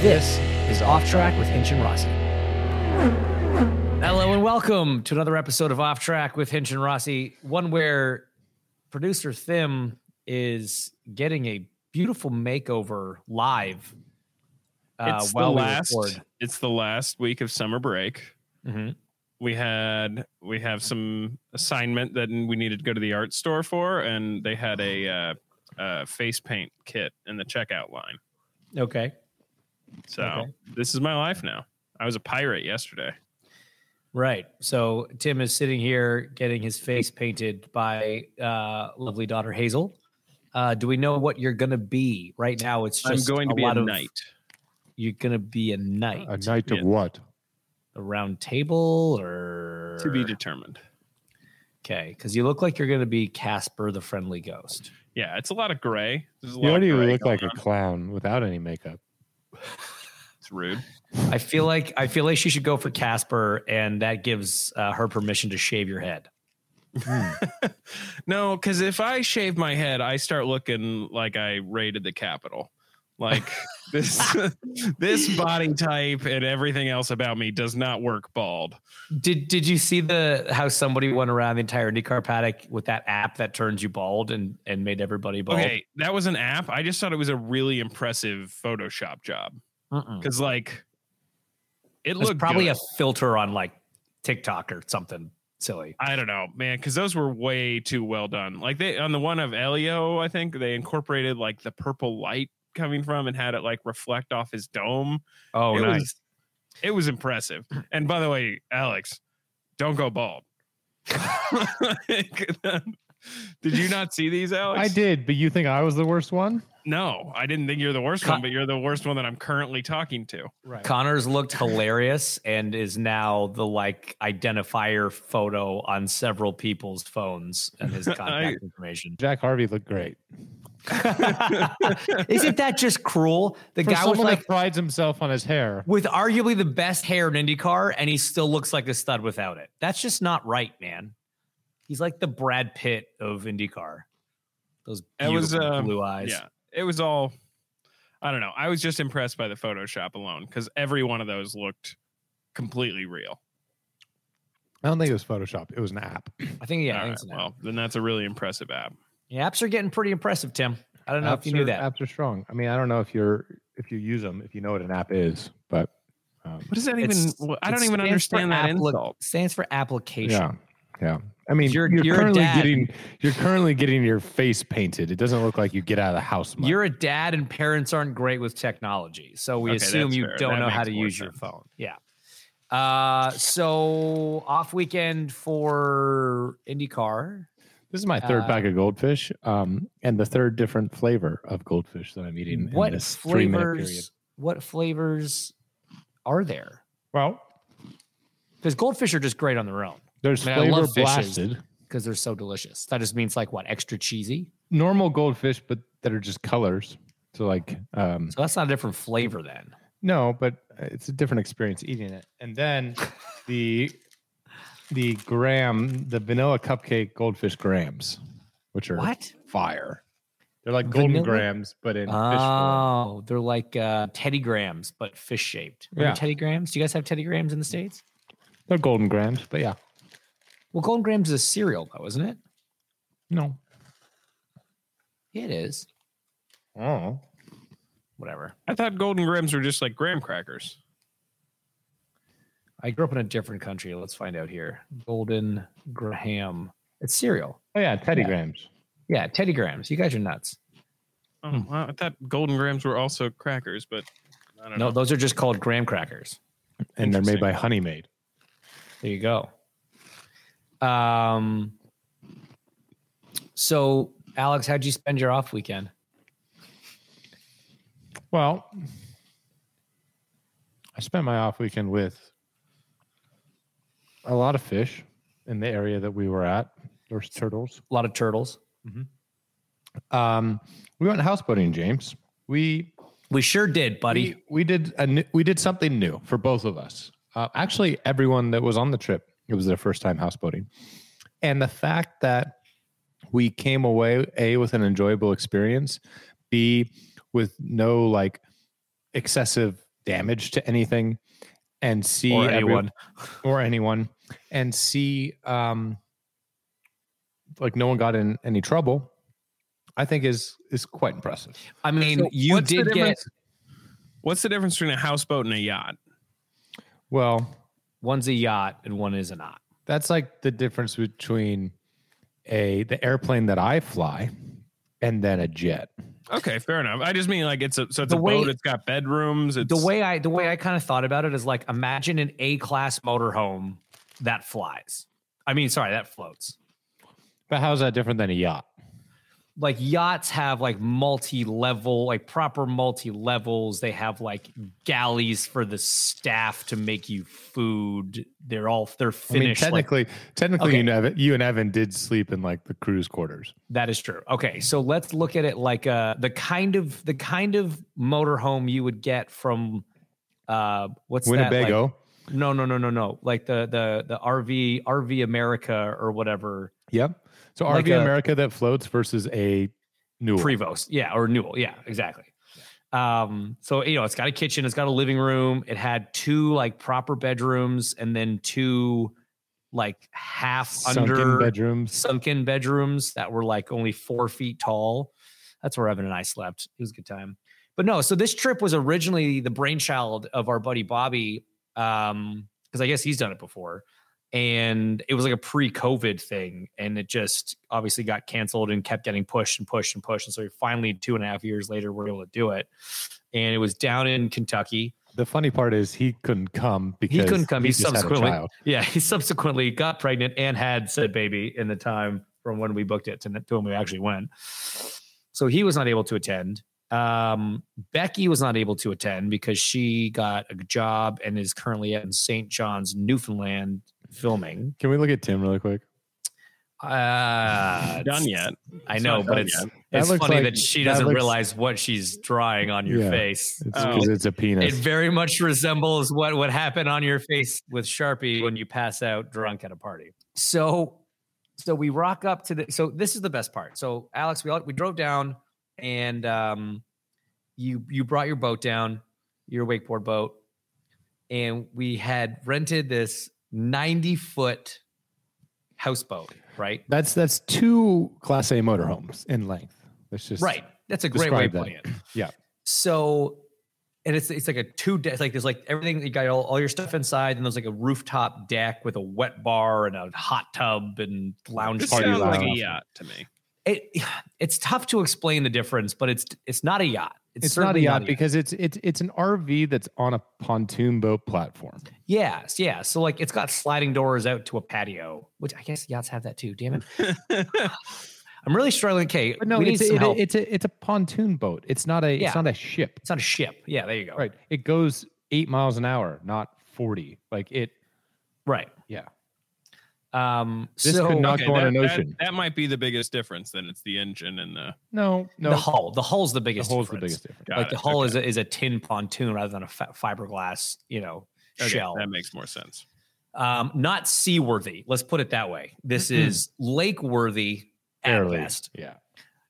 This is Off Track with Hinch and Rossi. Hello and welcome to another episode of Off Track with Hinch and Rossi, one where producer Tim is getting a beautiful makeover live. uh, it's the while we last. record. It's the last week of summer break. Mhm. We had we have some assignment that we needed to go to the art store for, and they had a uh, uh, face paint kit in the checkout line. Okay. So Okay. this is my life now. I was a pirate yesterday. Right. So Tim is sitting here getting his face painted by uh, lovely daughter Hazel. Uh, do we know what you're going to be right now? It's I'm just going to a be lot a of, knight. You're going to be a knight, A night Yeah. of what? a round table, or To be determined. okay? Because you look like you're going to be Casper the Friendly Ghost. Yeah, it's a lot of gray. There's a You lot of already gray look like going a clown without any makeup. It's rude. I feel like I feel like she should go for Casper, and that gives uh, her permission to shave your head. No, because if I shave my head, I start looking like I raided the Capitol. Like this, this body type and everything else about me does not work bald. Did Did you see the how somebody went around the entire IndyCar paddock with that app that turns you bald and and made everybody bald? Okay, that was an app. I just thought it was a really impressive Photoshop job because, like, it There's looked probably good. a filter on like TikTok or something silly. I don't know, man, because those were way too well done. Like they on the one of Helio, I think they incorporated like the purple light coming from and had it like reflect off his dome. Oh, It was- nice. It was impressive. And by the way, Alex, don't go bald. did you not see these, Alex? I did, but you think I was the worst one? No, I didn't think you're the worst Con- one, but you're the worst one that I'm currently talking to. Right. Conor's looked hilarious and is now the like identifier photo on several people's phones and his contact information. Jack Harvey looked great. Isn't that just cruel? The For guy with like prides himself on his hair. with arguably the best hair in IndyCar, and he still looks like a stud without it. That's just not right, man. He's like the Brad Pitt of IndyCar. Those It was, beautiful uh, blue eyes. Yeah, it was all. I don't know. I was just impressed by the Photoshop alone because every one of those looked completely real. I don't think it was Photoshop. It was an app. I think yeah. I think right, it's an app. well, then that's a really impressive app. Yeah, apps are getting pretty impressive, Tim. I don't know if you knew are- that. Apps are strong. I mean, I don't know if you're if you use them, if you know what an app is, but um, What does that even? I don't even understand that appli- insult. Stands for application. yeah, yeah. I mean, You're- you're, you're currently getting you're currently getting your face painted. It doesn't look like you get out of the house much. You're a dad, and parents aren't great with technology, so we Okay, assume you fair. don't That know how to more use your phone. Yeah. Uh, so off weekend for IndyCar. This is my third Uh, pack of goldfish, um, and the third different flavor of goldfish that I'm eating in What this three period. flavors? What flavors are there? Well, Because goldfish are just great on their own there's I mean, I flavor blasted, because they're so delicious. That just means like what extra cheesy. normal goldfish, but that are just colors. So like, um, So that's not a different flavor then. no, but it's a different experience eating it. And then the the graham, the vanilla cupcake goldfish grams, which are What? fire. They're like golden Vanilla? grams, but in fish form. Oh, they're like uh, Teddy Grahams, but fish shaped. Remember Yeah. Teddy Grahams? Do you guys have Teddy Grahams in the States? They're golden grams, but yeah, Well, Golden Grahams is a cereal, though, isn't it? no. It is. Oh, whatever. I thought Golden Grahams were just like graham crackers. I grew up in a different country. Let's find out here. Golden Graham. It's cereal. Oh yeah, Teddy Yeah. Grahams. Yeah, Teddy Grahams. You guys are nuts. Oh, well, I thought Golden Grahams were also crackers, but I don't No, know. those are just called graham crackers. And they're made by Honey Maid. There you go. Um. So, Alex, how'd you spend your off weekend? Well, I spent my off weekend with a lot of fish in the area that we were at. There's turtles. A lot of turtles. Um, we went houseboating, James. We We sure did, buddy. we, we did a new, we did something new for both of us. Uh, actually, everyone that was on the trip, it was their first time houseboating, and the fact that we came away a with an enjoyable experience, b with no like excessive damage to anything, and see Or every- anyone. or anyone, and see um like no one got in any trouble. I think is is quite impressive. I mean, So you did get What's the difference between a houseboat and a yacht? Well, one's a yacht and one is a not. That's like the difference between a the airplane that I fly and then a jet. Okay, fair enough. I just mean like it's a so it's The a way- boat. It's got bedrooms. It's The way I the way I kind of thought about it is like imagine an A class motorhome that flies. I mean, sorry, that floats. But how's that different than a yacht? Like yachts have like multi-level like proper multi-levels they have like galleys for the staff to make you food they're all they're I mean, finished like- technically, technically, Okay. you, know, Evan- you and Evan did sleep in like the cruise quarters. that is true okay so let's look at it like uh the kind of the kind of motorhome you would get from uh what's that like- Winnebago. no no no no no like the the the rv rv america or whatever Yep. So Like RV a- America that floats versus a new Prevost. Yeah, or Newell. Yeah, exactly. Um, so you know, it's got a kitchen, it's got a living room, it had two like proper bedrooms, and then two like half sunken under bedrooms. sunken bedrooms that were like only four feet tall. That's where Evan and I slept. It was a good time. But no, so this trip was originally the brainchild of our buddy Bobby, um, because I guess he's done it before. And it was like a pre-COVID thing, and it just obviously got canceled and kept getting pushed and pushed and pushed. And so finally, two and a half years later, we're able to do it. And it was down in Kentucky. The funny part is he couldn't come because He couldn't come. He, a subsequently, yeah, he subsequently got pregnant and had said baby in the time from when we booked it to, to when we actually went. So he was not able to attend. Um, Becky was not able to attend because she got a job and is currently in St. John's, Newfoundland, filming. Can we look at Tim really quick? Uh, done yet. I know, not but done it's yet. That it's looks funny like- that she that doesn't looks- realize what she's drawing on your Yeah. face. It's because it's a penis. It very much resembles what would happen on your face with Sharpie when you pass out drunk at a party. So, so we rock up to the. So this is the best part. So Alex, we all, we drove down, and um, you you brought your boat down, your wakeboard boat, and we had rented this ninety foot houseboat. Right, That's that's two Class A motorhomes in length. That's just right. That's a great way of describe putting it. Yeah. So, and it's it's like a two deck. Like there's like everything. You got all, all your stuff inside, and there's like a rooftop deck with a wet bar and a hot tub and lounge This Party sounds like a yacht to me. It it's tough to explain the difference, but it's it's not a yacht. It's not a certainly yacht because it's it's it's an RV that's on a pontoon boat platform. yes, yeah. So like it's got sliding doors out to a patio, which I guess yachts have that too. Damn it. I'm really struggling. Okay, But no, it's some a, help. it's a it's a pontoon boat. It's not a Yeah. it's not a ship. it's not a ship. Yeah, there you go. Right. It goes eight miles an hour, not forty. Like it. right. Yeah. Um, This so could not Okay, go on that, an that- ocean. that might be the biggest difference. Then it's the engine and the. No. No. the hull, the hull's the biggest. the biggest. hole's the biggest difference. Got like it, the hull okay. is a, is a tin pontoon rather than a fi- fiberglass, you know, Okay, shell. That makes more sense. Um, not seaworthy. Let's put it that way. This is lake worthy at Barely. best. Yeah.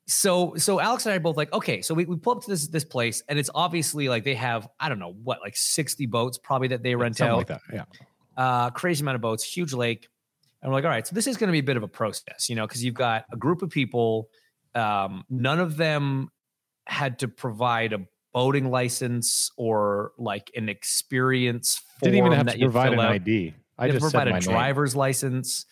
So so Alex and I are both like, okay, so we, we pull up to this this place, and it's obviously like they have I don't know what like sixty boats probably that they rent Something out. like that. Yeah. uh, crazy amount of boats, huge lake. And we're like, all right, so this is going to be a bit of a process, you know, because you've got a group of people. Um, none of them had to provide a boating license or like an experience Didn't even have to provide an out. ID. I You have to just provide my a name. driver's license.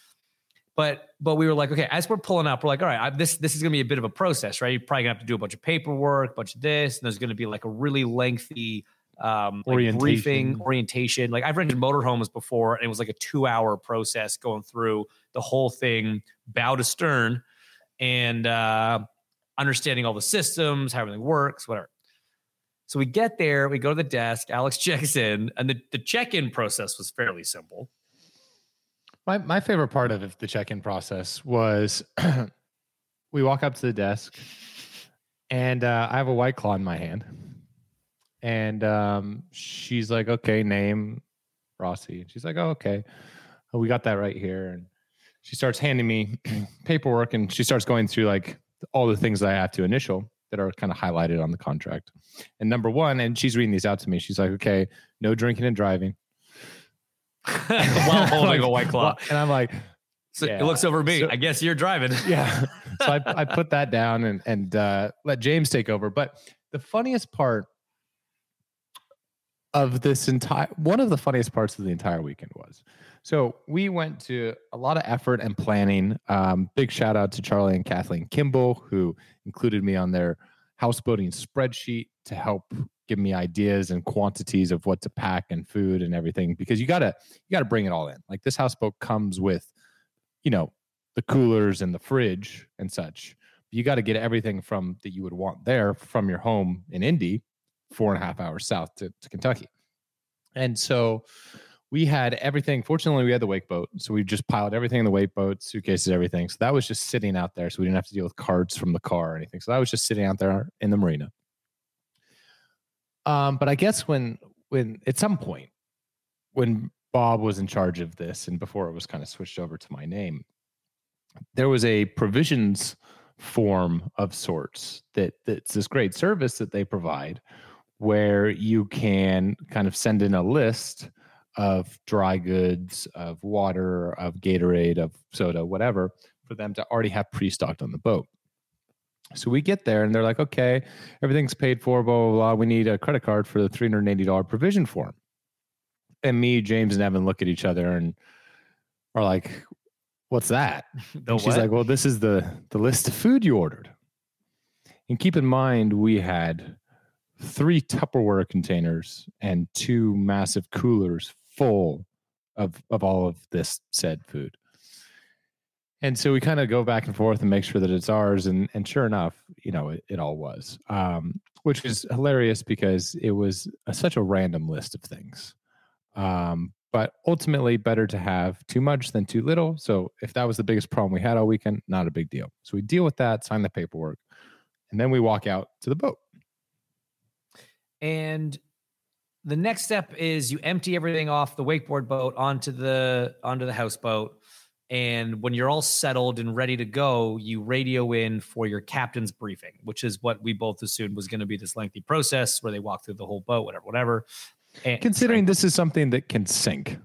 But but we were like, okay, as we're pulling up, we're like, all right, I, this this is gonna be a bit of a process, right? You're probably gonna have to do a bunch of paperwork, a bunch of this, and there's gonna be like a really lengthy um like Orientation. briefing, orientation. Like I've rented motorhomes before, and it was like a two hour process going through the whole thing, bow to stern, and uh understanding all the systems, how everything works, whatever. So we get there, we go to the desk, Alex checks in, and the, the check-in process was fairly simple. My my favorite part of the check-in process was we walk up to the desk and uh, I have a white claw in my hand. And um, she's like, okay, name Rossi. And she's like, oh, okay. Oh, we got that right here. And she starts handing me paperwork and she starts going through like all the things that I have to initial that are kind of highlighted on the contract. And number one, and she's reading these out to me. She's like, okay, no drinking and driving. While holding a white claw. And I'm like, So Yeah. it looks over me. So- I guess you're driving. yeah. So I, I put that down and and uh, let James take over. But the funniest part of this entire one of the funniest parts of the entire weekend was so we went to a lot of effort and planning. Um, big shout out to Charlie and Kathleen Kimball who included me on their houseboating spreadsheet to help give me ideas and quantities of what to pack and food and everything because you gotta you gotta bring it all in. Like this houseboat comes with, you know, the coolers and the fridge and such. You got to get everything from that you would want there from your home in Indy, four and a half hours south to, to Kentucky. And so we had everything. Fortunately, we had the wake boat. So we just piled everything in the wake boat, suitcases, everything. So that was just sitting out there. So we didn't have to deal with cards from the car or anything. So that was just sitting out there in the marina. Um, but I guess when when at some point when Bob was in charge of this and before it was kind of switched over to my name, there was a provisions form of sorts that that's this great service that they provide where you can kind of send in a list of dry goods, of water, of Gatorade, of soda, whatever, for them to already have pre-stocked on the boat. So we get there and they're like, okay, everything's paid for, blah, blah, blah. We need a credit card for the $380 provision form. And me, James, and Evan look at each other and are like, what's that? She's what? like, well, this is the the list of food you ordered. And keep in mind, we had three Tupperware containers and two massive coolers full of of all of this said food. And so we kind of go back and forth and make sure that it's ours. And and sure enough, you know, it, it all was. Um, which is hilarious because it was a, such a random list of things. Um, but ultimately better to have too much than too little. So if that was the biggest problem we had all weekend, not a big deal. So we deal with that, sign the paperwork, and then we walk out to the boat. And the next step is you empty everything off the wakeboard boat onto the onto the houseboat. And when you're all settled and ready to go, you radio in for your captain's briefing, which is what we both assumed was going to be this lengthy process where they walk through the whole boat, whatever, whatever. And Considering this is something that can sink,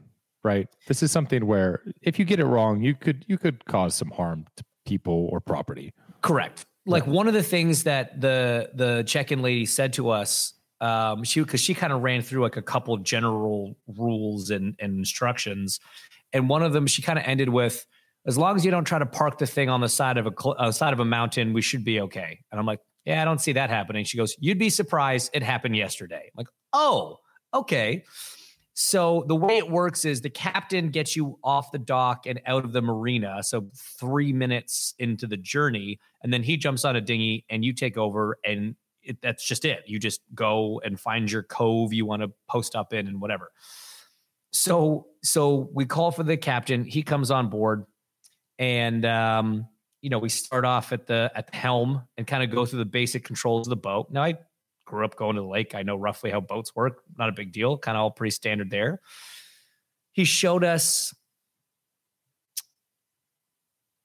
right? This is something where if you get it wrong, you could you could cause some harm to people or property. Correct. Like one of the things that the the check-in lady said to us, um, she because she kind of ran through like a couple general rules and, and instructions, and one of them she kind of ended with, "As long as you don't try to park the thing on the side of a cl- uh, side of a mountain, we should be okay." And I'm like, "Yeah, I don't see that happening." She goes, "You'd be surprised. It happened yesterday." I'm like, "Oh, okay." So the way it works is the captain gets you off the dock and out of the marina. So three minutes into the journey, and then he jumps on a dinghy and you take over, and it, that's just it. You just go and find your cove you want to post up in and whatever. So so we call for the captain. He comes on board, and um, you know we start off at the at the helm and kind of go through the basic controls of the boat. Now I grew up going to the lake. I know roughly how boats work. Not a big deal. Kind of all pretty standard there. He showed us.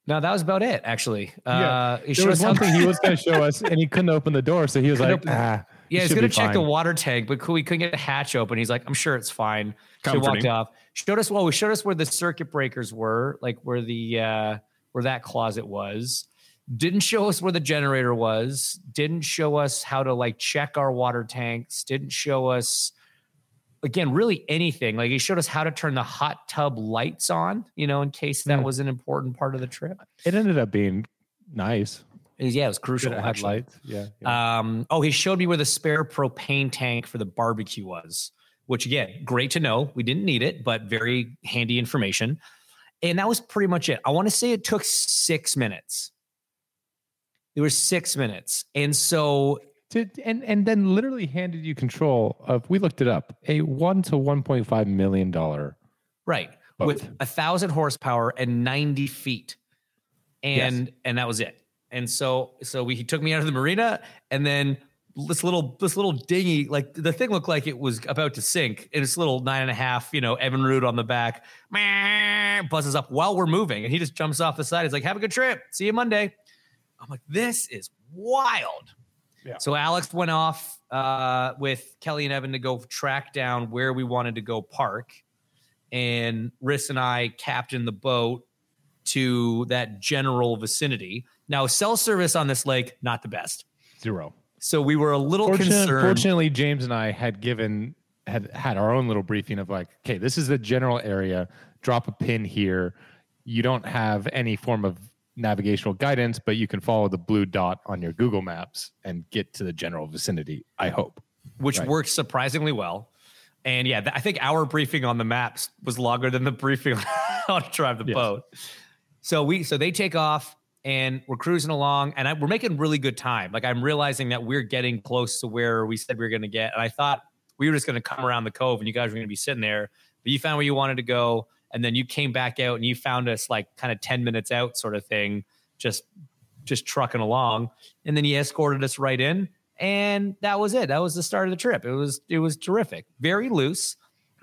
No, that was about it. Actually, uh, he There was us how- one thing he was going to show us, and he couldn't open the door, so he was like, open- "Ah, Yeah, he's gonna be check the water tank, but cool, we couldn't get the hatch open. He's like, I'm sure it's fine. So we walked off. Showed us well, we showed us where the circuit breakers were, like where the uh where that closet was. didn't show us where the generator was, didn't show us how to like check our water tanks, didn't show us again really anything. Like he showed us how to turn the hot tub lights on, you know, in case that Yeah. was an important part of the trip. It ended up being nice. Yeah, it was crucial. Actually. lights. Yeah. yeah. Um, oh, he showed me where the spare propane tank for the barbecue was, which again, great to know. We didn't need it, but very handy information. And that was pretty much it. I want to say it took six minutes. It was six minutes. And so To, and and then literally handed you control of. We looked it up. A one to one point five million dollar. Right. Boat. With a thousand horsepower and 90 feet. And and that was it. And so so we he took me out of the marina and then this little this little dinghy, like the thing looked like it was about to sink. And it's little nine and a half, you know, Evinrude on the back, buzzes up while we're moving. And he just jumps off the side. He's like, have a good trip. See you Monday. I'm like, this is wild. Yeah. So Alex went off uh, with Kelly and Evan to go track down where we wanted to go park and Riss and I captained the boat to that general vicinity. Now, cell service on this lake, not the best. Zero. So we were a little Fortunate- concerned. fortunately, James and I had given had had our own little briefing of like, okay, this is the general area. Drop a pin here. You don't have any form of navigational guidance, but you can follow the blue dot on your Google Maps and get to the general vicinity. I hope. which Right. worked surprisingly well. And yeah, th- I think our briefing on the maps was longer than the briefing on how to drive the Yes. boat. So we so they take off and we're cruising along and I, we're making really good time. Like I'm realizing that we're getting close to where we said we were going to get. And I thought we were just going to come around the cove and you guys were going to be sitting there, but you found where you wanted to go and then you came back out and you found us like kind of 10 minutes out sort of thing, just just trucking along. And then he escorted us right in. And that was it. That was the start of the trip. It was it was terrific. Very loose,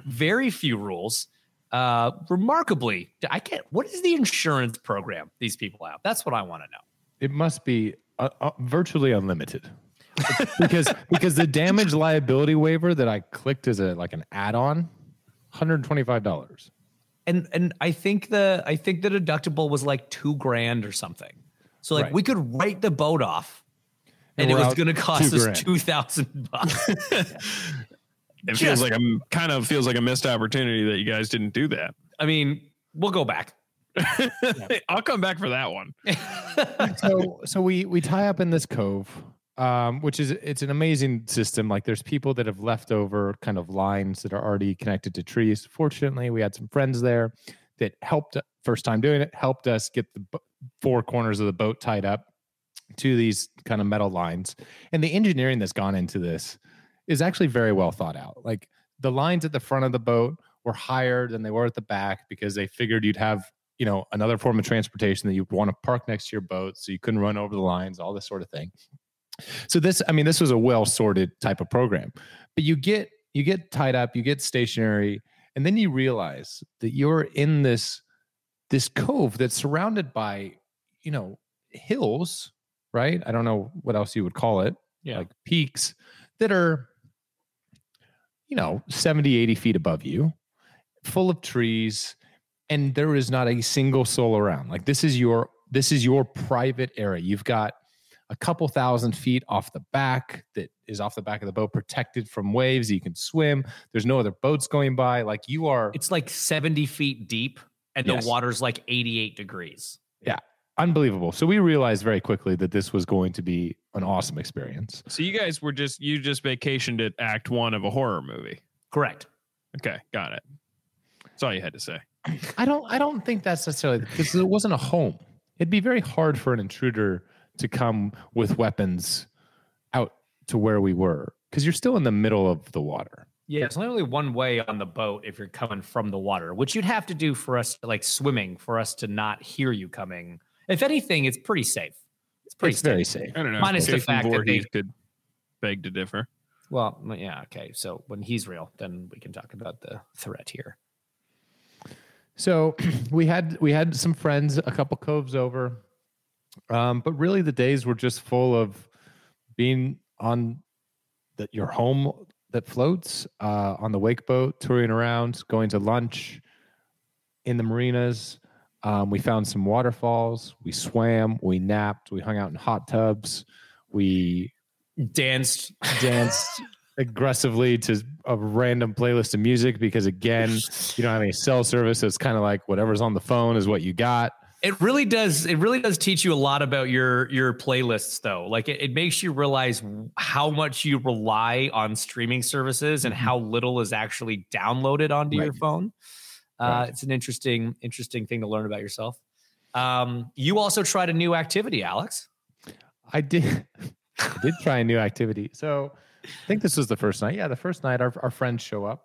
very few rules. Uh remarkably, I can't what is the insurance program these people have? That's what I want to know. It must be uh, uh, virtually unlimited. because because the damage liability waiver that I clicked as a like an add-on, hundred twenty-five dollars. And and I think the I think the deductible was like two grand or something. So like Right. we could write the boat off and, And it was going to cost two us grand. two thousand bucks. It Just- feels like a kind of feels like a missed opportunity that you guys didn't do that. I mean, we'll go back. I'll come back for that one. so so we we tie up in this cove um which is it's an amazing system. Like there's people that have left over kind of lines that are already connected to trees. Fortunately we had some friends there that helped first time doing it helped us get the four corners of the boat tied up to these kind of metal lines. And the engineering that's gone into this is actually very well thought out. Like the lines at the front of the boat were higher than they were at the back because they figured you'd have you know another form of transportation that you'd want to park next to your boat so you couldn't run over the lines all this sort of thing so this i mean this was a well sorted type of program but you get you get tied up you get stationary and then you realize that you're in this this cove that's surrounded by you know hills right? I don't know what else you would call it Yeah. like peaks that are you know 70 80 feet above you full of trees and there is not a single soul around. Like this is your this is your private area. You've got a couple thousand feet off the back that is off the back of the boat protected from waves you can swim there's no other boats going by like you are It's like 70 feet deep and Yes. the water's like 88 degrees. Yeah. Unbelievable so we realized very quickly that this was going to be an awesome experience So you guys were just you just vacationed at Act One of a horror movie. Correct. Okay, got it. That's all you had to say. I don't I don't think that's necessarily because it wasn't a home. It'd be very hard for an intruder to come with weapons out to where we were because you're still in the middle of the water. Yeah, it's only one way on the boat if you're coming from the water, which you'd have to do for us, like swimming, for us to not hear you coming. If anything, it's pretty safe. It's pretty It's very safe. safe. I don't know. Minus the Jason fact that Voorhees they- could beg to differ. Well, yeah, okay. So when he's real, then we can talk about the threat here. So we had we had some friends, a couple coves over, um, but really the days were just full of being on the, your home that floats uh, on the wake boat, touring around, going to lunch in the marinas. Um, we found some waterfalls. We swam. We napped. We hung out in hot tubs. We Danced. danced aggressively to a random playlist of music because again, you don't have any cell service. So it's kind of like whatever's on the phone is what you got. It really does. It really does teach you a lot about your your playlists, though. Like it, it makes you realize how much you rely on streaming services and how little is actually downloaded onto your Right. phone. Uh, Right. It's an interesting, interesting thing to learn about yourself. Um, you also tried a new activity, Alex. I did. I did try a new activity. So I think this was the first night. Yeah, the first night our, our friends show up.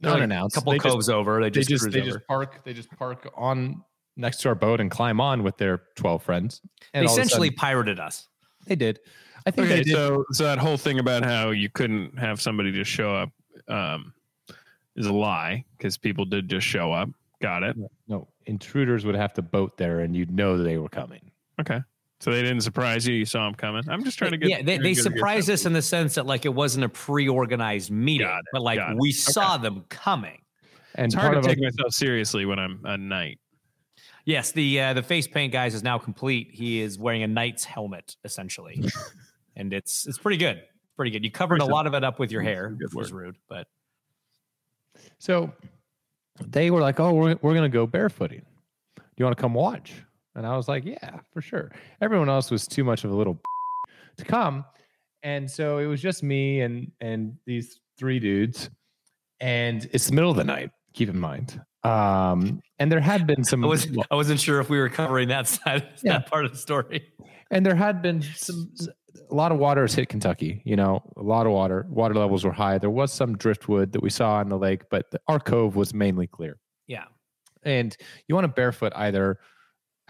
They're Like unannounced. A couple They just- coves over. They they just, just they over. just park they just park on next to our boat and climb on with their 12 friends They and all of a essentially sudden- pirated us. they did i think Okay, they did so so that whole thing about how you couldn't have somebody just show up um, is a lie because people did just show up. Got it. no intruders would have to boat there and you'd know that they were coming Okay. So they didn't surprise you. You saw them coming. I'm just trying to get. yeah, they, they get surprised us in the sense that like it wasn't a pre-organized meeting, it, but like got it. we Okay. saw them coming. and It's hard to our- take myself seriously when I'm a knight. Yes, the uh, the face paint guys is now complete. He is wearing a knight's helmet essentially, and it's it's pretty good. Pretty good. You covered a lot of it up with your hair, Good which was rude, but so they were like oh we're, we're gonna go barefooting do you want to come watch and i was like yeah for sure everyone else was too much of a little to come and so it was just me and and these three dudes and it's the middle of the night keep in mind um and there had been some I was I wasn't sure if we were covering that side Yeah. that part of the story. and there had been some a lot of water has hit kentucky you know a lot of water water levels were high there was some driftwood that we saw in the lake but the, our cove was mainly clear Yeah. and you want to barefoot either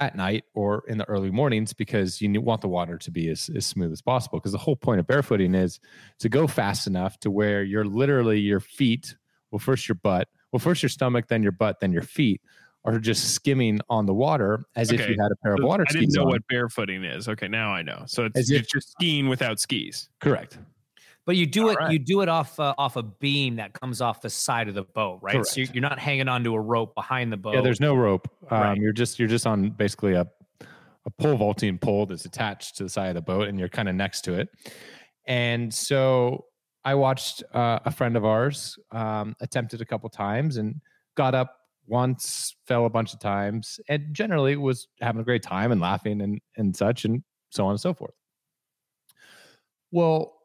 at night or in the early mornings because you want the water to be as, as smooth as possible because the whole point of barefooting is to go fast enough to where you're literally your feet well first your butt well first your stomach then your butt then your feet are just skimming on the water as if you had a pair of water I didn't skis know on. what barefooting is. Okay, now I know. So it's, As if- it's just skiing without skis. correct But you do it right. you do it off uh, off a beam that comes off the side of the boat, right? So Correct. you're, you're not hanging onto a rope behind the boat. yeah there's no rope um, Right. you're just you're just on basically a a pole vaulting pole that's attached to the side of the boat and you're kind of next to it and so i watched uh, a friend of ours um, attempted a couple times and got up once fell a bunch of times and generally was having a great time and laughing and and such and so on and so forth well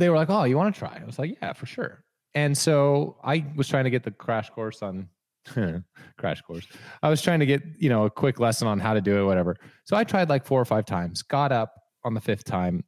they were like oh you want to try i was like yeah for sure and so i was trying to get the crash course on crash course. I was trying to get, you know, a quick lesson on how to do it, whatever. So I tried like four or five times, got up on the fifth time.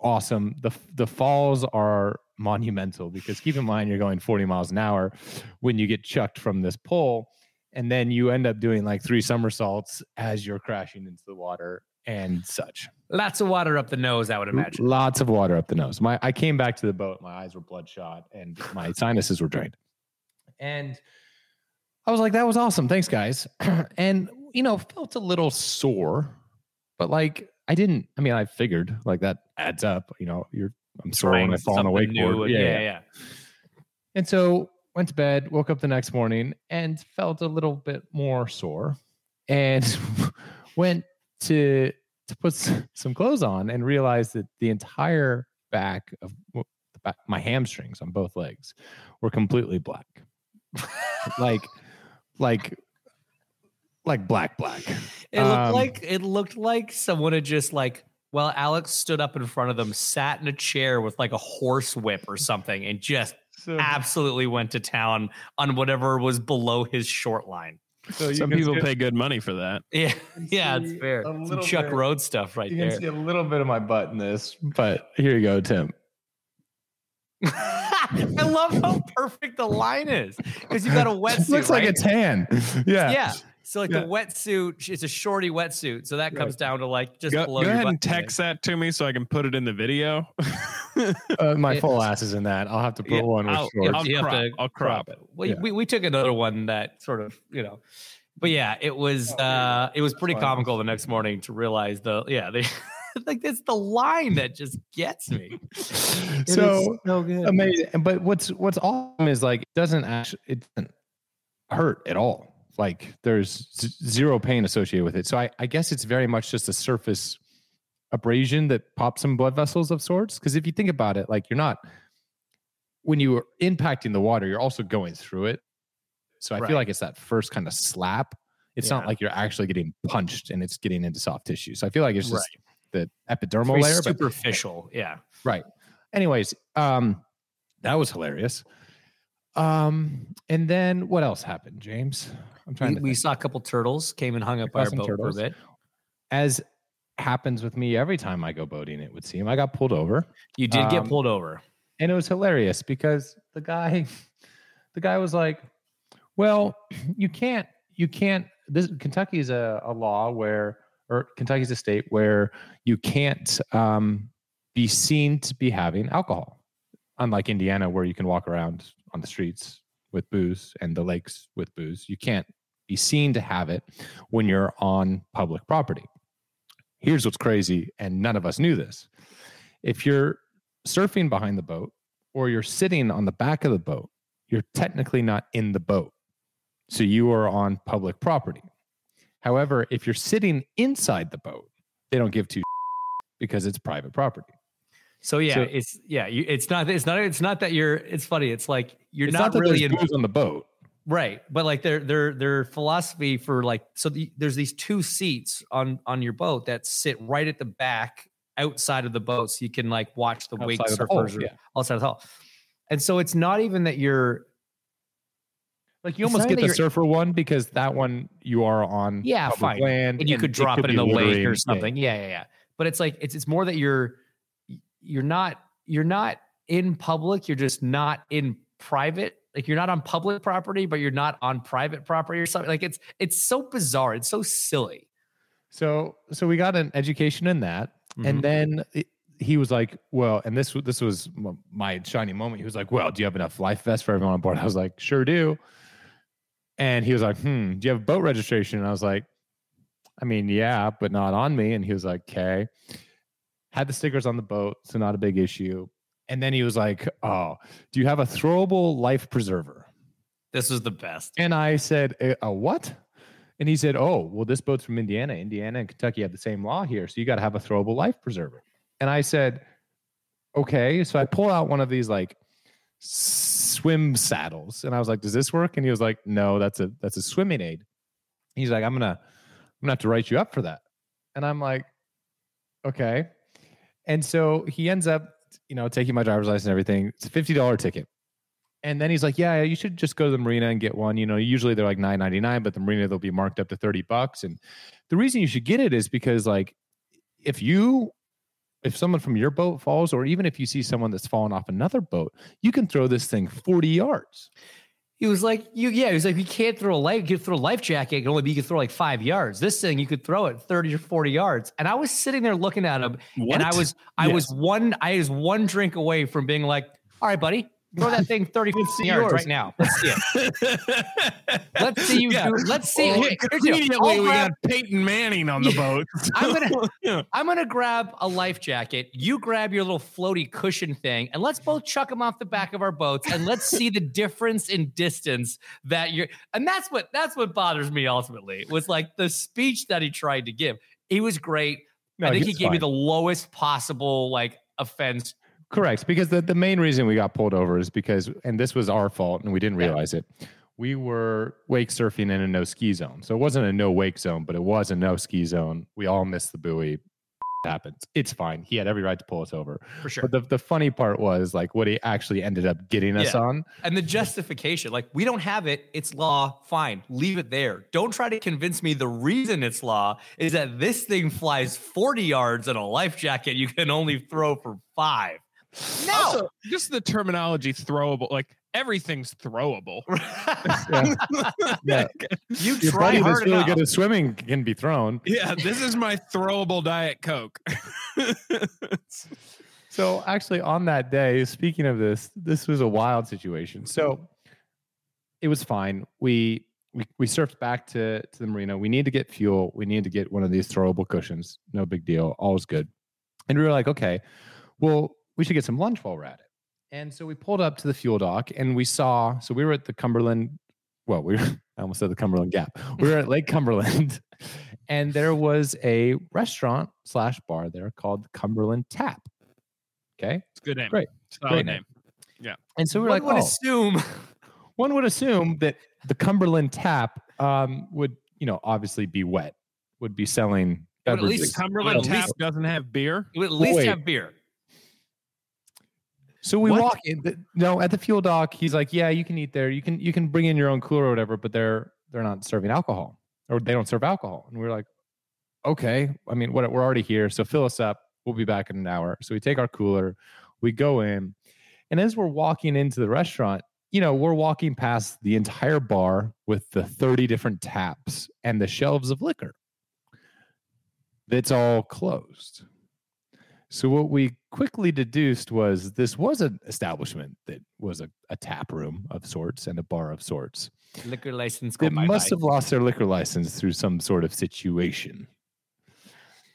Awesome. The the falls are monumental because keep in mind you're going 40 miles an hour when you get chucked from this pole. And then you end up doing like three somersaults as you're crashing into the water and such. Lots of water up the nose, I would imagine. Lots of water up the nose. My I came back to the boat, my eyes were bloodshot and my sinuses were drained. And I was like, that was awesome. Thanks, guys. and you know, felt a little sore, but like I didn't, I mean, I figured like that adds up. You know, you're I'm sore when I fall on a wakeboard. Yeah, yeah, yeah. yeah. And so went to bed, woke up the next morning and felt a little bit more sore and went to to put some clothes on and realized that the entire back of the back, my hamstrings on both legs were completely black. like like like black black. It looked Um, like it looked like someone had just like well, Alex stood up in front of them, sat in a chair with like a horse whip or something, and just absolutely went to town on whatever was below his short line. So you Some people see- pay good money for that. Yeah, yeah, it's fair. Some Chuck bit- Road stuff right there. you can there. see a little bit of my butt in this, but here you go, Tim. I love how perfect the line is because you've got a wetsuit. looks like a tan. Yeah. yeah. So like Yeah. the wetsuit, it's a shorty wetsuit, so that comes down to like just Go, below go ahead and button there. text that to me so I can put it in the video. Uh, my It- full ass is in that. I'll have to put Yeah, one with I'll, shorts. I'll You have crop, to I'll crop it. Well, Yeah. we, we took another one that sort of, you know, but yeah, it was uh it was pretty fine. comical the next morning to realize the yeah, they like it's the line that just gets me. It is So, so good. amazing. But what's what's awesome is like it doesn't actually it doesn't hurt at all. Like there's z- zero pain associated with it. So I, I guess it's very much just a surface abrasion that pops some blood vessels of sorts. Because if you think about it, like you're not when you are impacting the water, you're also going through it. So I Right. feel like it's that first kind of slap. It's Yeah. not like you're actually getting punched and it's getting into soft tissue. So I feel like it's just the epidermal layer. But superficial. yeah. Right. Anyways, um, that was hilarious. Um, and then what else happened, James? I'm trying We, we saw a couple turtles came and hung up our boat turtles. for a bit. as happens with me every time I go boating, it would seem. I got pulled over. You did get Um, pulled over. and it was hilarious because the guy the guy was like well you can't you can't this kentucky is a, a law where or kentucky's a state where you can't um, be seen to be having alcohol unlike indiana where you can walk around on the streets with booze and the lakes with booze you can't be seen to have it when you're on public property here's what's crazy and none of us knew this if you're surfing behind the boat or you're sitting on the back of the boat, you're technically not in the boat. So you are on public property. However, if you're sitting inside the boat, they don't give two because it's private property. So yeah, so- it's yeah, you, it's not it's not it's not that you're it's funny. It's like you're It's not, that really in on the boat. Right, but like their their their philosophy for like so the, there's these two seats on on your boat that sit right at the back outside of the boat, so you can like watch the wake Outside the hull, surfers yeah. Oh, outside of the hull. And so it's not even that you're Like you almost get the surfer one because that one you are on Yeah, fine. land and you could drop it, in the lake or Yeah, something. Yeah, yeah, yeah. But it's like it's it's more that you're you're not you're not in public. You're just not in private. Like you're not on public property, but you're not on private property or something. Like it's it's so bizarre. It's so silly. So so we got an education in that, Mhm. and then it- he was like, "Well," and this this was my shining moment. He was like, "Well, do you have enough life vests for everyone on board?" I was like, "Sure do." And he was like, "Hmm, do you have boat registration?" And I was like, "I mean, yeah, but not on me." And he was like, "Okay." Had the stickers on the boat, so not a big issue. And then he was like, "Oh, do you have a throwable life preserver?" This was the best. And I said, "A, a what?" And he said, "Oh, well, this boat's from Indiana. Indiana and Kentucky have the same law here, so you got to have a throwable life preserver." And I said, "Okay." So I pull out one of these like swim saddles, and I was like, "Does this work?" And he was like, "No, that's a that's a swimming aid." He's like, "I'm gonna I'm gonna have to write you up for that," and I'm like, "Okay." And so he ends up, you know, taking my driver's license and everything. It's a fifty dollar ticket. And then he's like, "Yeah, you should just go to the marina and get one. You know, usually they're like nine ninety nine, but the marina they'll be marked up to thirty bucks. And the reason you should get it is because, like, if you, if someone from your boat falls, or even if you see someone that's fallen off another boat, you can throw this thing forty yards. He was like, you yeah, he was like, you can't throw a life, you throw a life jacket, it can only be you could throw like five yards. This thing you could throw it 30 or 40 yards. And I was sitting there looking at him, and I was I was one I was one drink away from being like, all right, buddy, throw that thing 30 see yards right now. Let's see it. Let's see you Yeah. do let's see oh, Well, the. Immediately, we grab- got Peyton Manning on the boat. I'm gonna Yeah. I'm gonna grab a life jacket. You grab your little floaty cushion thing, and let's both chuck them off the back of our boats, and let's see the difference in distance that you're. And that's what that's what bothers me ultimately was like the speech that he tried to give. He was great. No, I think he gave me the lowest possible like offense. Correct. Because the, the main reason we got pulled over is because, and this was our fault and we didn't Yeah. realize it. We were wake surfing in a no ski zone. So it wasn't a no wake zone, but it was a no ski zone. We all missed the buoy. happens. It's fine. He had every right to pull us over. For sure. But the, the funny part was like what he actually ended up getting us Yeah. on. And the justification, like, we don't have it. It's law. Fine. Leave it there. Don't try to convince me the reason it's law is that this thing flies 40 yards in a life jacket you can only throw for five. No. Also, just the terminology throwable, like everything's throwable. Yeah. you Your try buddy that's hard really enough. good at swimming can be thrown. yeah, this is my throwable Diet Coke. So actually, on that day, speaking of this, this was a wild situation. So it was fine. We we we surfed back to to the marina. We need to get fuel. We need to get one of these throwable cushions. No big deal. All's good. And we were like, okay, well, we should get some lunch while we're at it. And so we pulled up to the fuel dock and we saw. So we were at the Cumberland. Well, we were, I almost said the Cumberland Gap. We were at Lake Cumberland, and there was a restaurant slash bar there called Cumberland Tap. Okay, It's a good name. Great. Solid Great name. name. and so we One we're like, would oh, assume one would assume that the Cumberland Tap um, would, you know, obviously be wet, would be selling But at least beverages. Cumberland At Tap least- doesn't have beer. you at least Wait. have beer. So we What? walk in. The, no, at the fuel dock, he's like, "Yeah, you can eat there. You can you can bring in your own cooler or whatever, but they're they're not serving alcohol, or they don't serve alcohol." And we're like, "Okay, I mean, what? We're already here, so fill us up. We'll be back in an hour." So we take our cooler, we go in, and as we're walking into the restaurant, you know, we're walking past the entire bar with the thirty different taps and the shelves of liquor. That's all closed. So what we quickly deduced was this was an establishment that was a, a tap room of sorts and a bar of sorts. Liquor license. They must have lost their liquor license through some sort of situation.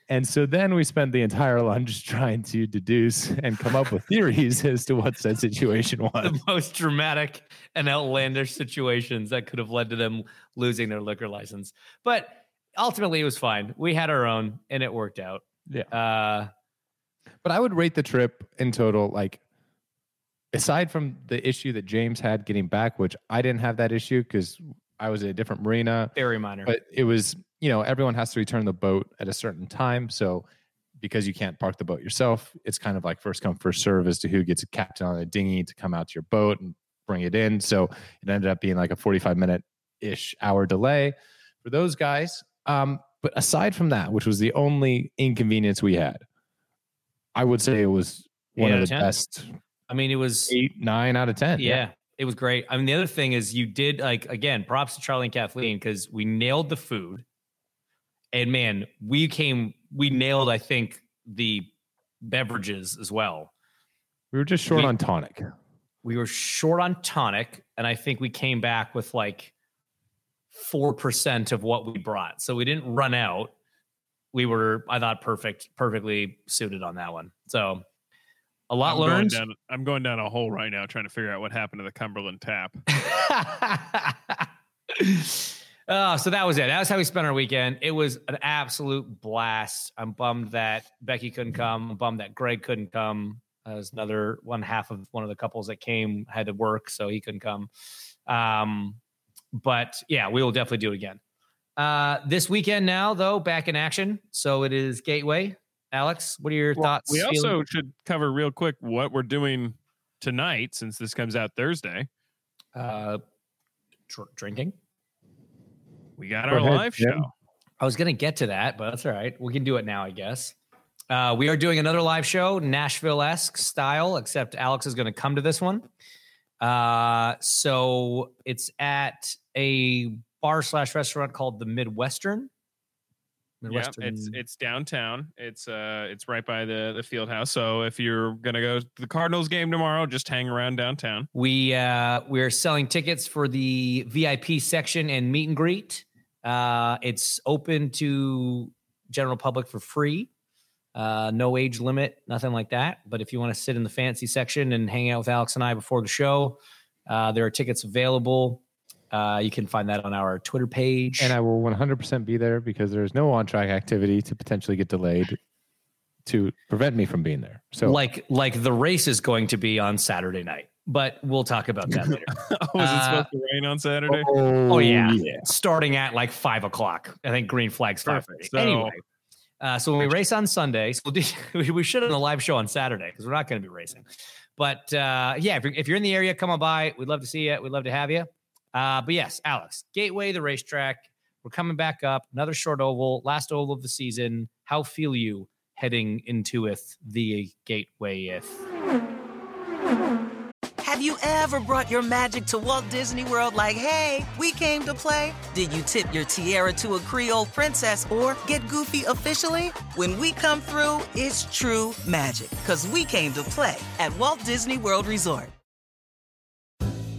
And so then we spent the entire lunch trying to deduce and come up with theories as to what that situation was. the most dramatic and outlandish situations that could have led to them losing their liquor license. But ultimately, it was fine. We had our own, and it worked out. Yeah. Uh, But I would rate the trip in total like aside from the issue that James had getting back, which I didn't have that issue because I was at a different marina. very minor. but it was you know everyone has to return the boat at a certain time so because you can't park the boat yourself it's kind of like first come first serve as to who gets a captain on a dinghy to come out to your boat and bring it in so it ended up being like a 45 minute ish hour delay for those guys um, but aside from that which was the only inconvenience we had i would say it was one of the 10? best I mean, it was eight nine out of ten yeah, it was great. I mean, the other thing is you did like again, props to Charlie and Kathleen because we nailed the food, and man, we came, we nailed, I think, the beverages as well. we were just short We- on tonic We were short on tonic, and I think we came back with like four percent of what we brought, so we didn't run out. We were, I thought, perfect, perfectly suited on that one. So a lot I'm going, learned. down, I'm going down a hole right now trying to figure out what happened to the Cumberland Tap. oh, so that was it. That was how we spent our weekend. It was an absolute blast. I'm bummed that Becky couldn't come. I'm bummed that Greg couldn't come. That was another one half of one of the couples that came had to work, so he couldn't come. Um, but yeah, we will definitely do it again. Uh, this weekend now, though, back in action. So it is Gateway. Alex, what are your thoughts? We also feelings? should cover real quick what we're doing tonight since this comes out Thursday. uh, dr- drinking. We got Go our ahead, live Jim. show. I was going to get to that, but that's all right. We can do it now, I guess. Uh, we are doing another live show, Nashville esque style, except Alex is going to come to this one. Uh, so it's at a bar slash restaurant called the Midwestern. Yeah, it's it's downtown. It's uh it's right by the the field house. So if you're gonna go to the Cardinals game tomorrow, just hang around downtown. We uh, we're selling tickets for the VIP section and meet and greet. Uh, it's open to general public for free. Uh, no age limit, nothing like that. But if you want to sit in the fancy section and hang out with Alex and I before the show, uh, there are tickets available. Uh, you can find that on our Twitter page. and I will 100% be there because there's no on track activity to potentially get delayed to prevent me from being there. So, like like the race is going to be on Saturday night, but we'll talk about that later. oh, is it Uh, supposed to rain on Saturday? Oh yeah. starting at like five o'clock. I think green flags five Perfect. So- anyway, uh, so when we race on Sunday, so we'll do, we- we should have a live show on Saturday because we're not going to be racing. But uh, yeah, if you're, if you're in the area, come on by. We'd love to see you. We'd love to have you. Uh, but yes, Alex, Gateway, the racetrack. We're coming back up. Another short oval, last oval of the season. How feel you heading into it, the Gateway? If Have you ever brought your magic to Walt Disney World like, hey, we came to play? Did you tip your tiara to a Creole princess or get goofy officially? When we come through, it's true magic because we came to play at Walt Disney World Resort.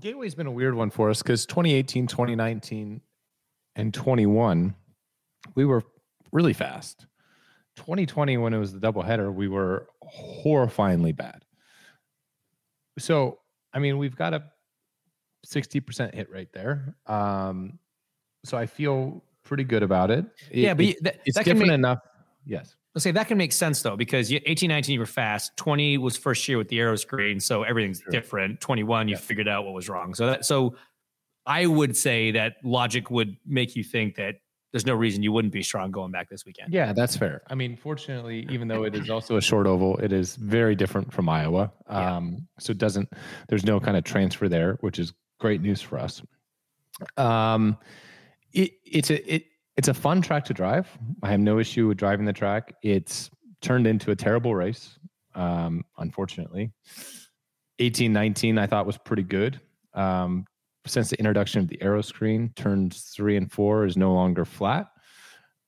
Gateway's been a weird one for us because 2018, 2019, and 21, we were really fast. 2020, when it was the doubleheader, we were horrifyingly bad. So, I mean, we've got a 60% hit rate there. Um, so I feel pretty good about it. It- Yeah, but it- that- it's that different make- enough. Yes. Let's say that can make sense though, because you, 18, 19, you were fast. 20 was first year with the aeroscreen, so everything's different. 21, you figured out what was wrong. So that, so I would say that logic would make you think that there's no reason you wouldn't be strong going back this weekend. Yeah, that's fair. I mean, fortunately, even though it is also a short oval, it is very different from Iowa. Yeah. Um, so it doesn't, there's no kind of transfer there, which is great news for us. Um, it, it's a, it, it's a fun track to drive. I have no issue with driving the track. It's turned into a terrible race, um, unfortunately. 18, 19, I thought was pretty good. Um, since the introduction of the aeroscreen, turns three and four is no longer flat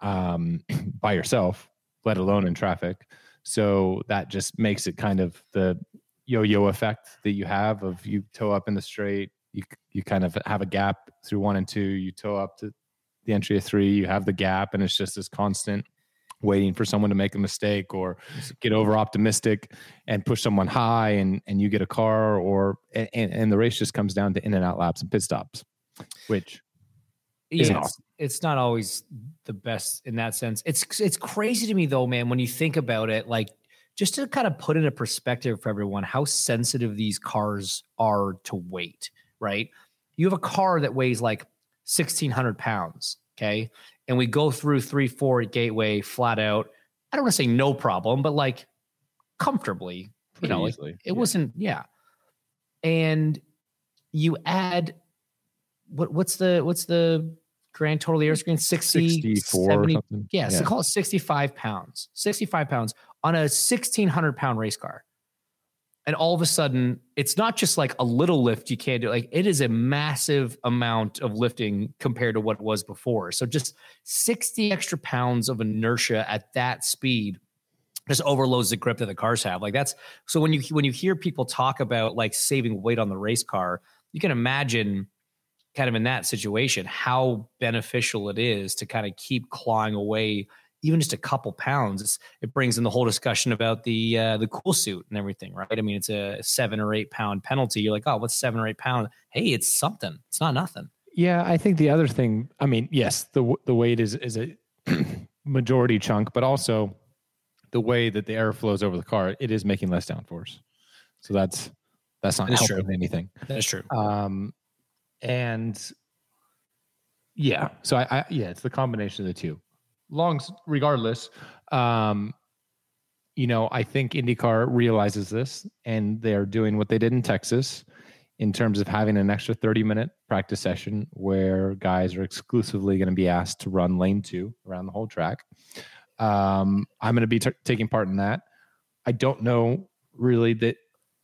um, by yourself, let alone in traffic. So that just makes it kind of the yo-yo effect that you have of you toe up in the straight, you you kind of have a gap through one and two, you toe up to the entry of three, you have the gap, and it's just this constant waiting for someone to make a mistake or get over optimistic and push someone high and and you get a car or and, and the race just comes down to in and out laps and pit stops which Yeah, it's, awesome. it's not always the best in that sense. It's it's crazy to me though, man, when you think about it, like just to kind of put into perspective for everyone how sensitive these cars are to weight, right? You have a car that weighs like 1600 pounds, okay? And we go through three, four at Gateway flat out. I don't want to say no problem, but like comfortably, you know, easily, it yeah. wasn't, yeah. And you add what what's the what's the grand total of the air screen 60 64 or 70 something. yeah, so call it 65 pounds 65 pounds on a 1600 pound race car and all of a sudden it's not just like a little lift you can't do like it is a massive amount of lifting compared to what it was before. So just 60 extra pounds of inertia at that speed just overloads the grip that the cars have. Like that's so when you when you hear people talk about like saving weight on the race car you can imagine kind of in that situation how beneficial it is to kind of keep clawing away even just a couple pounds it's, it brings in the whole discussion about the uh, the cool suit and everything right i mean it's a seven or eight pound penalty you're like oh what's seven or eight pounds hey it's something it's not nothing Yeah, I think the other thing, I mean, yes, the the weight is is a majority chunk, but also the way that the air flows over the car, it is making less downforce. So that's that's not That's helping true. anything. that's true Um, and yeah, so I, I yeah, it's the combination of the two. Longs, regardless, um, you know, I think IndyCar realizes this, and they're doing what they did in Texas in terms of having an extra 30 minute practice session where guys are exclusively going to be asked to run lane two around the whole track. Um, I'm going to be t- taking part in that. I don't know really that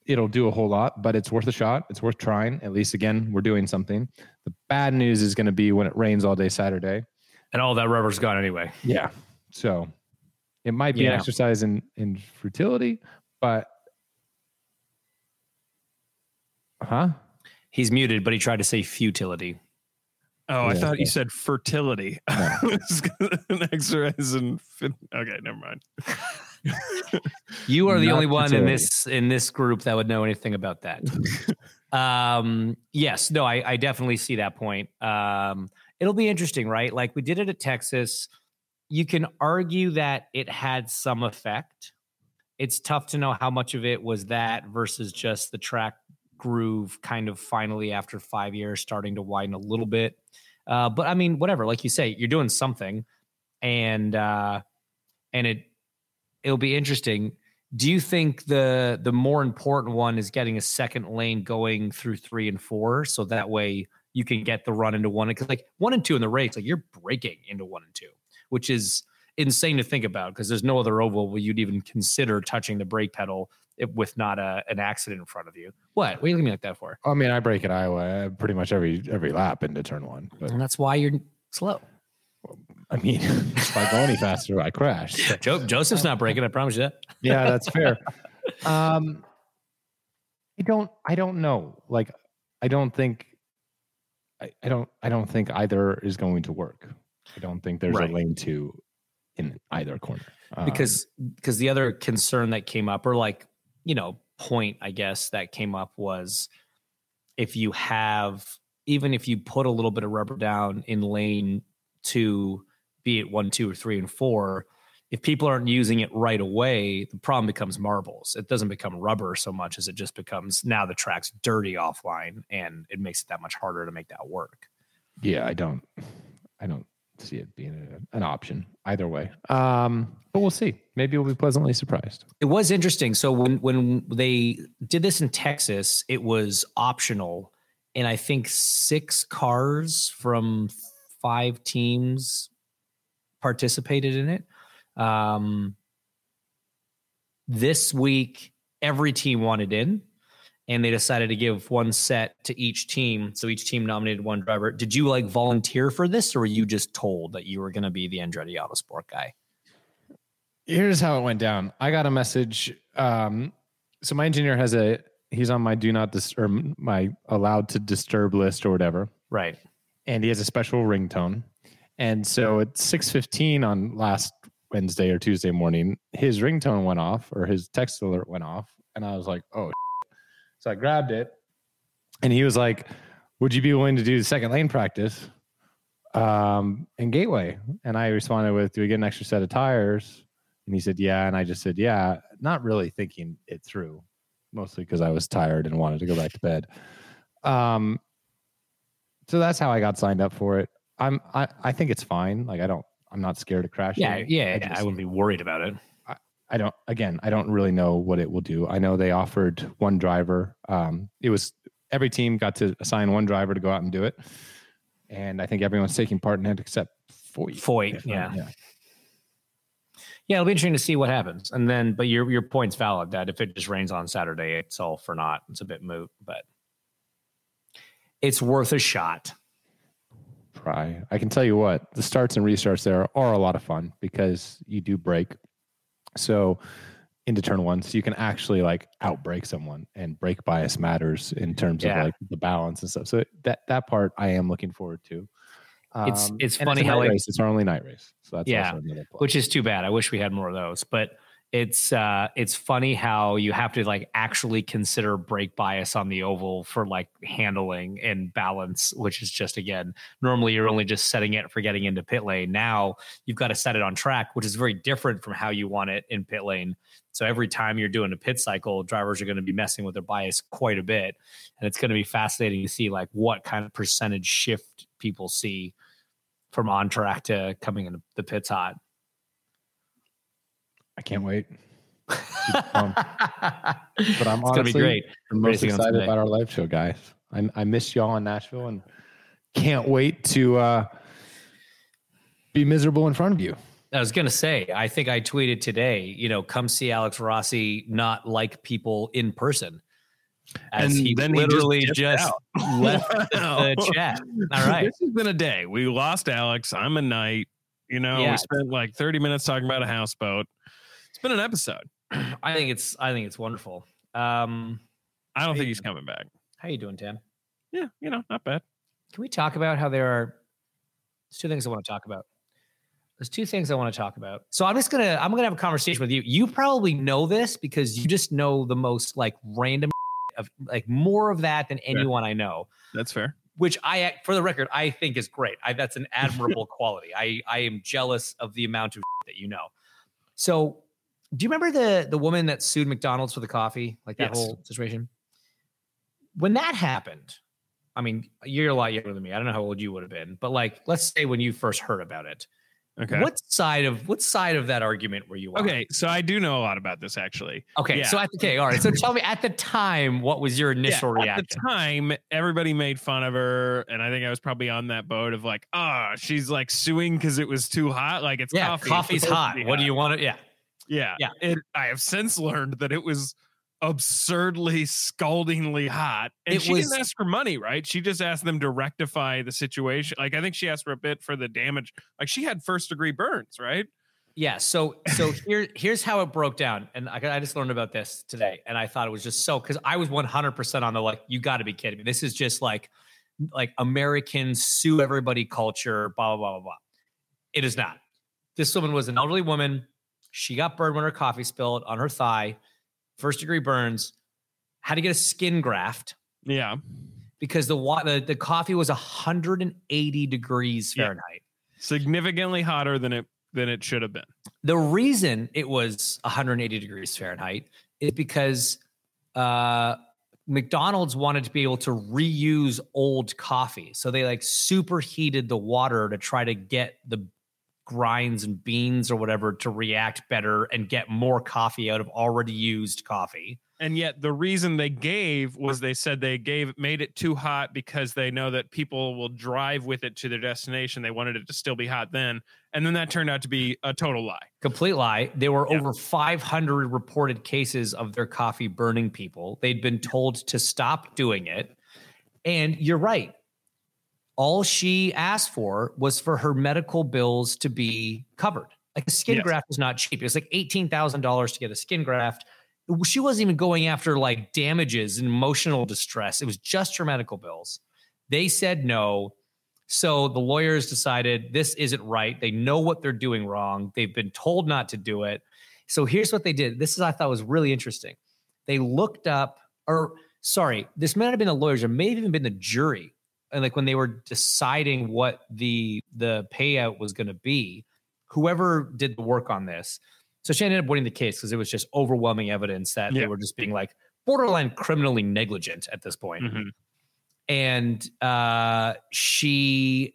it'll do a whole lot, but it's worth a shot. It's worth trying. At least, again, we're doing something. The bad news is going to be when it rains all day Saturday. And all that rubber's gone anyway Yeah. So it might be Yeah. an exercise in, in fertility, but huh? he's muted but he tried to say futility Oh, I Yeah, thought you said fertility. An extra as in fin- okay, never mind. You are the Not only one in this in this group that would know anything about that. um, yes, no, I, I definitely see that point. Um, it'll be interesting, right? Like we did it at Texas. You can argue that it had some effect. It's tough to know how much of it was that versus just the track groove kind of finally after five years starting to widen a little bit. Uh, but I mean, whatever, like you say, you're doing something and uh and it it'll be interesting. Do you think the the more important one is getting a second lane going through three and four, so that way you can get the run into one? Because like one and two in the race, like you're braking into one and two, which is insane to think about. Because there's no other oval where you'd even consider touching the brake pedal if, with not a an accident in front of you. What? What are you looking at that for? I mean, I brake at Iowa uh, pretty much every every lap into turn one, but And that's why you're slow. I mean, if I go any faster, I crash. So- Jo- Josef's not braking. I promise you that. yeah, that's fair. Um, I don't, I don't know. Like, I don't think, I, I don't, I don't think either is going to work. I don't think there's Right. a lane two in either corner Um, because because the other concern that came up or like you know point i guess that came up was if you have even if you put a little bit of rubber down in lane two be it one two or three and four if people aren't using it right away the problem becomes marbles it doesn't become rubber so much as it just becomes now the track's dirty offline and it makes it that much harder to make that work yeah, I don't, I don't see it being a, an option either way. Um, but we'll see. Maybe we'll be pleasantly surprised. It was interesting. So when when they did this in Texas, it was optional, and I think six cars from five teams participated in it. Um, this week, every team wanted in, and they decided to give one set to each team. So each team nominated one driver. Did you like volunteer for this, or were you just told that you were going to be the Andretti Autosport guy? Here's how it went down. I got a message. Um, so my engineer has a he's on my do not disturb my allowed to disturb list or whatever, Right. and he has a special ringtone. And so at six fifteen on last Wednesday or Tuesday morning, his ringtone went off or his text alert went off, and I was like, oh. So I grabbed it, and he was like, "Would you be willing to do the second lane practice?" Um, in Gateway, and I responded with, "Do we get an extra set of tires?" And he said, Yeah. And I just said, Yeah, not really thinking it through, mostly because I was tired and wanted to go back to bed. Um, so that's how I got signed up for it. I'm, I, I think it's fine. Like, I don't, I'm not scared of crashing. Yeah, yeah. I just- wouldn't be worried about it. I don't, again, I don't really know what it will do. I know they offered one driver. Um, it was every team got to assign one driver to go out and do it. And I think everyone's taking part in it except Foyt. Foyt, yeah. yeah. Yeah, it'll be interesting to see what happens. And then, but your your point's valid that if it just rains on Saturday, it's all for naught. It's a bit moot, but it's worth a shot. Try. I can tell you what, the starts and restarts there are a lot of fun because you do brake. So into turn one, so you can actually like outbreak someone and brake bias matters in terms Yeah. of like the balance and stuff. So that that part I am looking forward to. It's- Um, it's and funny a how, like- race. it's our only night race. So that's Yeah, also another which is too bad. I wish we had more of those. But it's uh it's funny how you have to like actually consider brake bias on the oval for like handling and balance, which is just again, normally you're only just setting it for getting into pit lane. Now you've got to set it on track, which is very different from how you want it in pit lane. So every time you're doing a pit cycle, drivers are going to be messing with their bias quite a bit. And it's going to be fascinating to see like what kind of percentage shift people see from on track to coming into the pits hot. I can't wait. Super pumped. But I'm it's gonna be honestly great. the most Racing excited about our live show, guys. I, I missed y'all in Nashville and can't wait to uh, be miserable in front of you. I was gonna say, I think I tweeted today, you know, come see Alex Rossi not like people in person. As And he then he just literally just, out. left the chat. All right. This has been a day. We lost Alex. I'm a knight. You know, Yeah. we spent like 30 minutes talking about a houseboat. It's been an episode. I think it's I think it's wonderful. Um I don't think he's coming back. how you doing, Tim? Yeah, you know, not bad. Can we talk about how there are there's two things I want to talk about. There's two things I want to talk about. So I'm just gonna I'm gonna have a conversation with you. You probably know this because you just know the most like random of like more of that than anyone I know. That's fair. Which I, for the record, I think is great. I, that's an admirable quality. I I am jealous of the amount of that you know. So, do you remember the the woman that sued McDonald's for the coffee, like that Yes. whole situation? When that happened, I mean, you're a lot younger than me. I don't know how old you would have been, but like, let's say when you first heard about it, Okay. what side of what side of that argument were you on? Okay, so I do know a lot about this actually. Okay. Yeah. So at, the okay, all right. So tell me at the time, what was your initial Yeah, reaction? At the time, everybody made fun of her, and I think I was probably on that boat of like, ah, she's like suing because it was too hot. Like it's yeah, coffee. coffee's supposed to hot. What do you want to? Yeah. Yeah, Yeah. It, I have since learned that it was absurdly, scaldingly hot, and It she was- didn't ask for money, right? She just asked them to rectify the situation. Like I think she asked for a bit for the damage. Like she had first degree burns, right? Yeah. So so here here's how it broke down, and I, I just learned about this today, and I thought it was just so because I was 100 percent on the like you got to be kidding me. This is just like like American sue everybody culture, blah blah blah blah blah. It is not. This woman was an elderly woman. She got burned when her coffee spilled on her thigh, first degree burns. Had to get a skin graft Yeah, because the the, the coffee was 180 degrees Yeah. Fahrenheit. significantly hotter than it than it should have been. The reason it was 180 degrees Fahrenheit is because uh, McDonald's wanted to be able to reuse old coffee. So they like superheated the water to try to get the grinds and beans or whatever to react better and get more coffee out of already used coffee. and yet the reason they gave was they said they gave made it too hot because they know that people will drive with it to their destination they wanted it to still be hot then and then that turned out to be a total lie Complete lie. There were Yeah. over 500 reported cases of their coffee burning people. They'd been told to stop doing it. And you're right. All she asked for was for her medical bills to be covered. Like a skin Yes. graft is not cheap. It was like $18,000 to get a skin graft. She wasn't even going after like damages and emotional distress. It was just her medical bills. They said no. So the lawyers decided this isn't right. They know what they're doing wrong. They've been told not to do it. So here's what they did. This is I thought was really interesting. They looked up, or sorry, this might have been the lawyers, or may have even been the jury. And like when they were deciding what the the payout was going to be, whoever did the work on this. So she ended up winning the case because it was just overwhelming evidence that they were just being like borderline criminally negligent at this point Mhm. and uh, she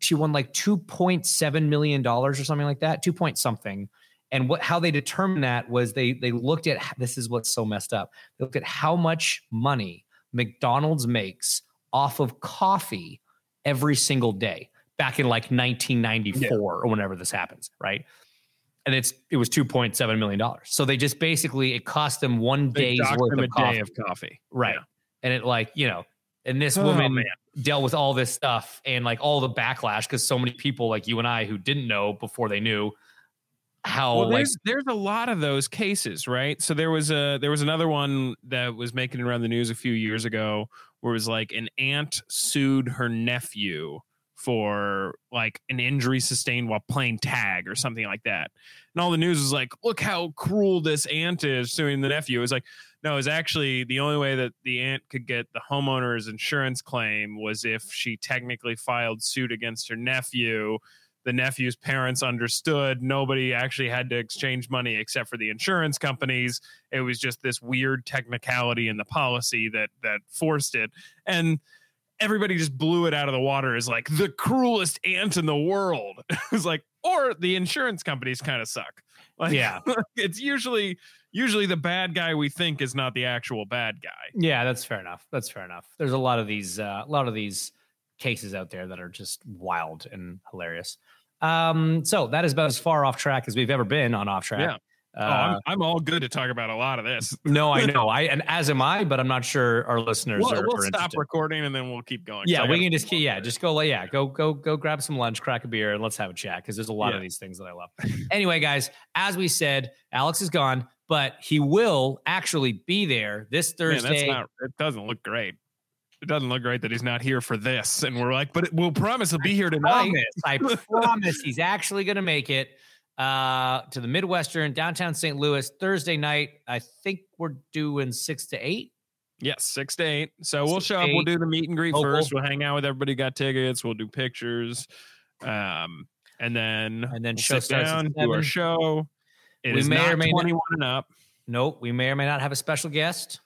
she won like two point seven million dollars or something like that, two point something. And what how they determined that was they they looked at this is what's so messed up. They looked at how much money McDonald's makes off of coffee every single day back in like 1994 or whenever this happens, right? And it's it was 2.7 million dollars. So they just basically it cost them one They day's worth of coffee. day of coffee Right. Yeah. And it like, you know, and this Oh, woman man. dealt with all this stuff and like all the backlash because so many people like you and I who didn't know before they knew how well, like there's there's a lot of those cases, right? So there was a there was another one that was making around the news a few years ago, where it was like an aunt sued her nephew for like an injury sustained while playing tag or something like that, and all the news was like, look how cruel this aunt is suing the nephew. It was like, no, it was actually the only way that the aunt could get the homeowner's insurance claim was if she technically filed suit against her nephew the nephew's parents understood nobody actually had to exchange money except for the insurance companies it was just this weird technicality in the policy that that forced it and everybody just blew it out of the water as like the cruelest aunt in the world it was like or the insurance companies kind of suck like Yeah. it's usually usually the bad guy we think is not the actual bad guy Yeah, that's fair enough. That's fair enough. There's a lot of these uh, a lot of these cases out there that are just wild and hilarious. Um, so that is about as far off track as we've ever been on off track. Yeah. Uh, oh, I'm, I'm all good to talk about a lot of this no, I know. I and as am I, but I'm not sure our listeners we'll, are, we'll are stop interested. recording and then we'll keep going. Yeah, we can just keep. yeah, just go yeah, go go go grab some lunch, crack a beer, and let's have a chat because there's a lot of these things that I love. anyway, guys, as we said, Alex is gone, but he will actually be there this Man, Thursday. that's not. It doesn't look great. It doesn't look right that he's not here for this. And we're like, but we'll promise he'll be here tonight. Promise, I promise he's actually going to make it uh, to the Midwestern downtown St. Louis Thursday night. I think we're doing six to eight. Yes, six to eight. So we'll show up. We'll do the meet and greet Local. first. We'll hang out with everybody. Got tickets. We'll do pictures, um, and then And then we'll show sit down, do our show. It We is may or not may not- 21 and up. Nope, we may or may not have a special guest.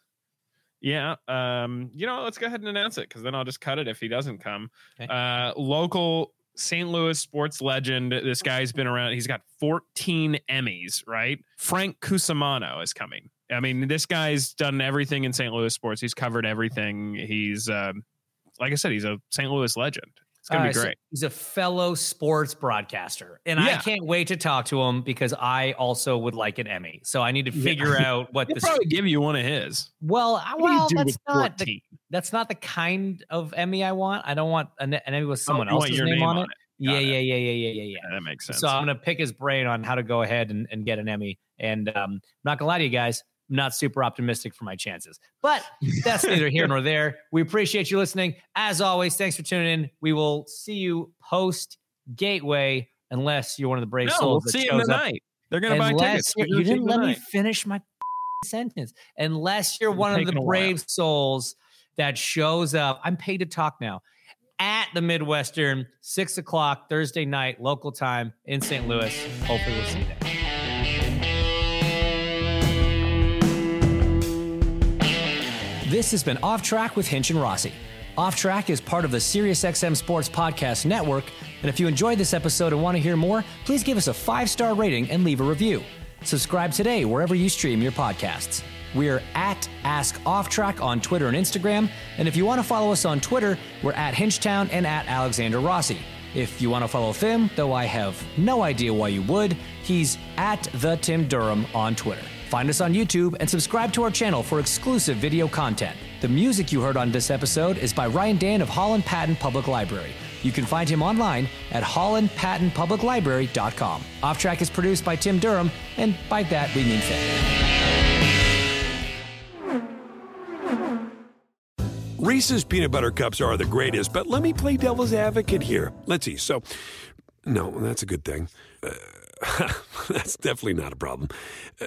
Yeah. Um, you know, let's go ahead and announce it because then I'll just cut it if he doesn't come. Okay. Uh, local St. Louis sports legend. This guy's been around. He's got 14 Emmys, right? Frank Cusimano is coming. I mean, this guy's done everything in St. Louis sports. He's covered everything. He's, um, like I said, he's a St. Louis legend. It's gonna All be right, so great. he's a fellow sports broadcaster, and I can't wait to talk to him because I also would like an Emmy. So I need to figure out what He'll this. probably give you one of his. Well, What well, that's not the, that's not the kind of Emmy I want. I don't want an, an Emmy with someone Oh, else's your name, on it. Yeah, it. yeah, yeah, yeah, yeah, yeah, yeah. Yeah, that makes sense. So I'm gonna pick his brain on how to go ahead and, and get an Emmy. And um, I'm not gonna lie to you guys, not super optimistic for my chances. But that's neither here nor there. We appreciate you listening. As always, thanks for tuning in. We will see you post Gateway, unless you're one of the brave no, we'll souls that see up. tonight. They're gonna buy Unless tickets. you're- You didn't let him me finish my sentence. Unless you're You're one of the a while. brave souls that shows up. I'm paid to talk now. At the Midwestern, six o'clock Thursday night, local time in St. Louis. Hopefully, we'll see you there. This has been Off Track with Hinch and Rossi. Off Track is part of the SiriusXM Sports Podcast Network, and if you enjoyed this episode and want to hear more, please give us a five star rating and leave a review. Subscribe today wherever you stream your podcasts. We're at Ask Off Track on Twitter and Instagram, and if you want to follow us on Twitter, we're at Hinchtown and at Alexander Rossi. If you want to follow Tim, though I have no idea why you would, he's at the Tim Durham on Twitter. Find us on YouTube and subscribe to our channel for exclusive video content. The music you heard on this episode is by Ryan Dan of Holland Patton Public Library. You can find him online at hollandpattonpubliclibrary.com. Off Track is produced by Tim Durham, and by that we mean Tim. Reese's peanut butter cups are the greatest, but let me play devil's advocate here. Let's see. So, no, that's a good thing. Uh, that's definitely not a problem. Uh,